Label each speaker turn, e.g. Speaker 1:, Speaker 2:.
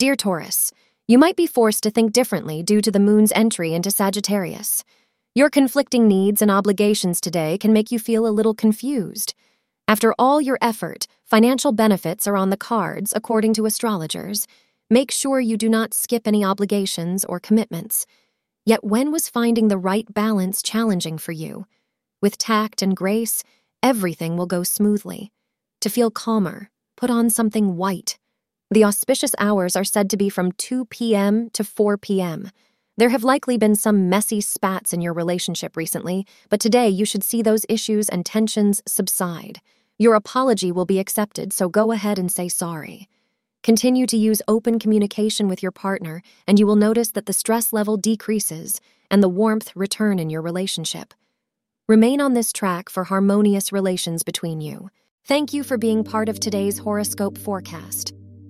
Speaker 1: Dear Taurus, you might be forced to think differently due to the moon's entry into Sagittarius. Your conflicting needs and obligations today can make you feel a little confused. After all your effort, financial benefits are on the cards, according to astrologers. Make sure you do not skip any obligations or commitments. Yet, when was finding the right balance challenging for you? With tact and grace, everything will go smoothly. To feel calmer, put on something white. The auspicious hours are said to be from 2 p.m. to 4 p.m. There have likely been some messy spats in your relationship recently, but today you should see those issues and tensions subside. Your apology will be accepted, so go ahead and say sorry. Continue to use open communication with your partner, and you will notice that the stress level decreases and the warmth return in your relationship. Remain on this track for harmonious relations between you. Thank you for being part of today's horoscope forecast.